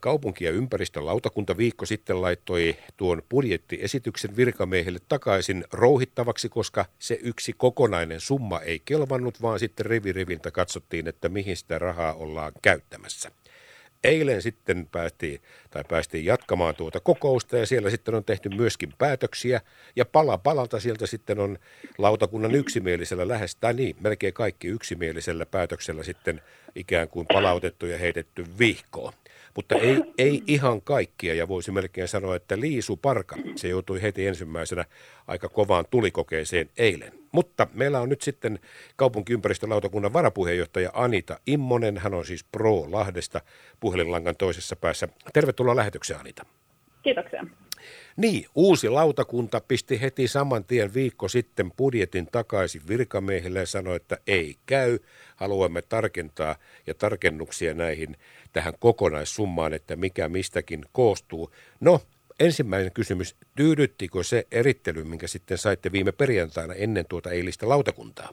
kaupunki- ja ympäristölautakunta viikko sitten laittoi tuon budjettiesityksen virkamiehille takaisin rouhittavaksi, koska se yksi kokonainen summa ei kelvannut, vaan sitten riviriviltä katsottiin, että mihin sitä rahaa ollaan käyttämässä. Eilen sitten päästiin, tai päästiin jatkamaan tuota kokousta ja siellä sitten on tehty myöskin päätöksiä ja pala palalta sieltä sitten on lautakunnan yksimielisellä lähes, tai niin, melkein kaikki yksimielisellä päätöksellä sitten ikään kuin palautettu ja heitetty vihkoon. Mutta ei, ei ihan kaikkia ja voisi melkein sanoa, että Liisu Parka, se joutui heti ensimmäisenä aika kovaan tulikokeeseen eilen. Mutta meillä on nyt sitten kaupunkiympäristölautakunnan varapuheenjohtaja Anita Immonen. Hän on siis Pro Lahdesta puhelinlangan toisessa päässä. Tervetuloa lähetykseen Anita. Kiitoksia. Niin, uusi lautakunta pisti heti saman tien viikko sitten budjetin takaisin virkamiehille ja sanoi, että ei käy. Haluamme tarkentaa ja tarkennuksia näihin tähän kokonaissummaan, että mikä mistäkin koostuu. No, ensimmäinen kysymys, tyydyttikö se erittely, minkä sitten saitte viime perjantaina ennen tuota eilistä lautakuntaa?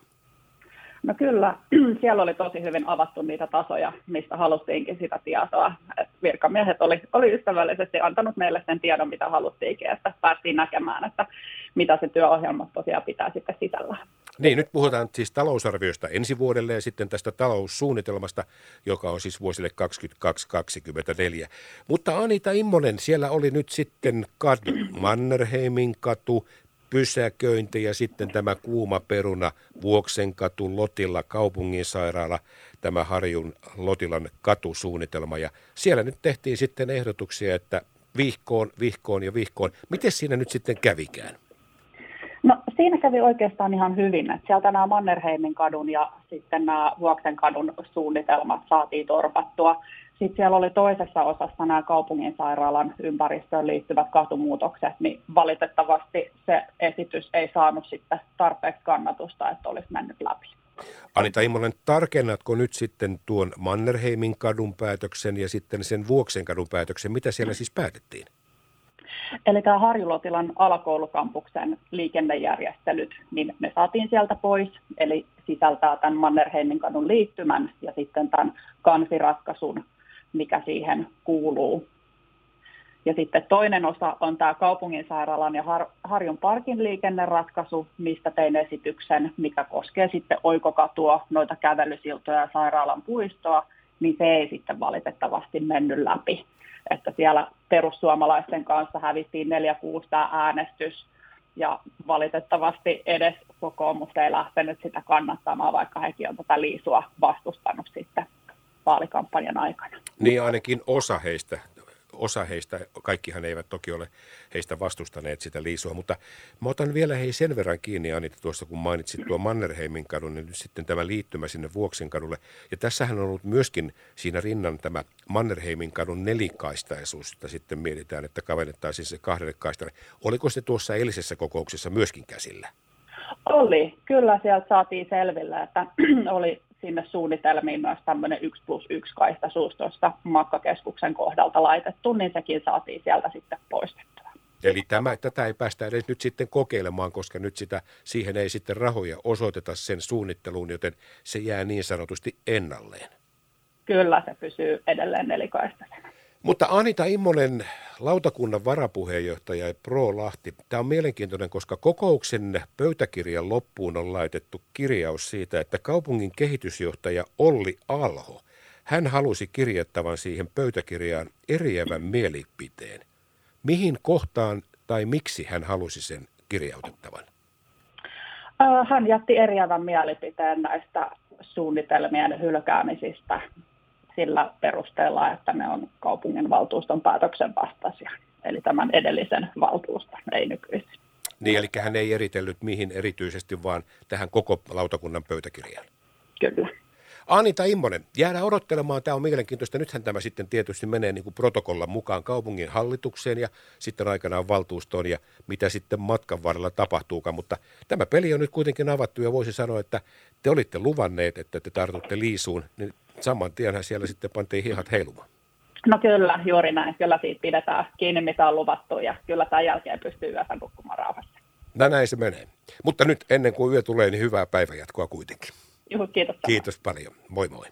No kyllä, siellä oli tosi hyvin avattu niitä tasoja, mistä haluttiinkin sitä tietoa. Et virkamiehet oli, oli ystävällisesti antanut meille sen tiedon, mitä haluttiinkin, että päästiin näkemään, että mitä se työohjelma tosiaan pitää sitten sisällä. Niin, nyt puhutaan siis talousarviosta ensi vuodelle ja sitten tästä taloussuunnitelmasta, joka on siis vuosille 2022-2024. Mutta Anita Immonen, siellä oli nyt sitten kadu, Mannerheimin katu, pysäköinti ja sitten tämä kuuma peruna Vuoksenkatu, Lotilla, kaupunginsairaala, tämä Harjun Lotilan katusuunnitelma. Ja siellä nyt tehtiin sitten ehdotuksia, että vihkoon, vihkoon ja vihkoon. Miten siinä nyt sitten kävikään? No siinä kävi oikeastaan ihan hyvin, että sieltä nämä Mannerheimin kadun ja sitten nämä Vuoksen kadun suunnitelmat saatiin torpattua. Sitten siellä oli toisessa osassa nämä kaupungin sairaalan ympäristöön liittyvät katumuutokset, niin valitettavasti se esitys ei saanut sitten tarpeeksi kannatusta, että olisi mennyt läpi. Anita Immonen, tarkennatko nyt sitten tuon Mannerheimin kadun päätöksen ja sitten sen Vuoksen kadun päätöksen? Mitä siellä siis päätettiin? Eli tämä Harjulotilan alakoulukampuksen liikennejärjestelyt, niin ne saatiin sieltä pois, eli sisältää tämän Mannerheimin kadun liittymän ja sitten tämän kansiratkaisun mikä siihen kuuluu. Ja sitten toinen osa on tämä kaupunginsairaalan ja Har- Harjun parkin liikenneratkaisu, mistä tein esityksen, mikä koskee sitten oikokatua, noita kävelysiltoja ja sairaalan puistoa, niin se ei sitten valitettavasti mennyt läpi. Että siellä perussuomalaisten kanssa hävittiin 4-6 tämä äänestys, ja valitettavasti edes kokoomus ei lähtenyt sitä kannattamaan, vaikka hekin on tätä liisua vastustanut sitten vaalikampanjan aikana. Niin ainakin osa heistä, osa heistä, kaikkihan eivät toki ole heistä vastustaneet sitä liisua, mutta mä otan vielä hei sen verran kiinni Anita tuossa, kun mainitsit tuo Mannerheimin kadun, niin nyt sitten tämä liittymä sinne Vuoksen kadulle. Ja tässähän on ollut myöskin siinä rinnan tämä Mannerheimin kadun nelikaistaisuus, että sitten mietitään, että kavennettaisiin se kahdelle kaistalle. Oliko se tuossa eilisessä kokouksessa myöskin käsillä? Oli, kyllä sieltä saatiin selville, että oli sinne suunnitelmiin myös tämmöinen 1 plus 1 kaistaisuus tuosta matkakeskuksen kohdalta laitettu, niin sekin saatiin sieltä sitten poistettua. Eli tämä, tätä ei päästä edes nyt sitten kokeilemaan, koska nyt sitä, siihen ei sitten rahoja osoiteta sen suunnitteluun, joten se jää niin sanotusti ennalleen. Kyllä, se pysyy edelleen nelikaistaisena. Mutta Anita Immonen, lautakunnan varapuheenjohtaja ja Pro Lahti, tämä on mielenkiintoinen, koska kokouksen pöytäkirjan loppuun on laitettu kirjaus siitä, että kaupungin kehitysjohtaja Olli Alho, hän halusi kirjattavan siihen pöytäkirjaan eriävän mielipiteen. Mihin kohtaan tai miksi hän halusi sen kirjautettavan? Hän jätti eriävän mielipiteen näistä suunnitelmien hylkäämisistä sillä perusteella, että ne on kaupungin valtuuston päätöksen vastaisia. Eli tämän edellisen valtuuston, ei nykyisin. Niin, eli hän ei eritellyt mihin erityisesti, vaan tähän koko lautakunnan pöytäkirjaan. Kyllä. Anita Immonen, jäädään odottelemaan. Tämä on mielenkiintoista. Nythän tämä sitten tietysti menee niin kuin protokollan mukaan kaupungin hallitukseen ja sitten aikanaan valtuustoon ja mitä sitten matkan varrella tapahtuukaan. Mutta tämä peli on nyt kuitenkin avattu ja voisi sanoa, että te olitte luvanneet, että te tartutte liisuun. Niin saman tienhän siellä sitten pantiin hihat heilumaan. No kyllä, juuri näin. Kyllä siitä pidetään kiinni, mitä on luvattu ja kyllä tämän jälkeen pystyy yötä nukkumaan rauhassa. No näin se menee. Mutta nyt ennen kuin yö tulee, niin hyvää päivänjatkoa kuitenkin. Juhu, kiitos. Kiitos paljon. Moi moi.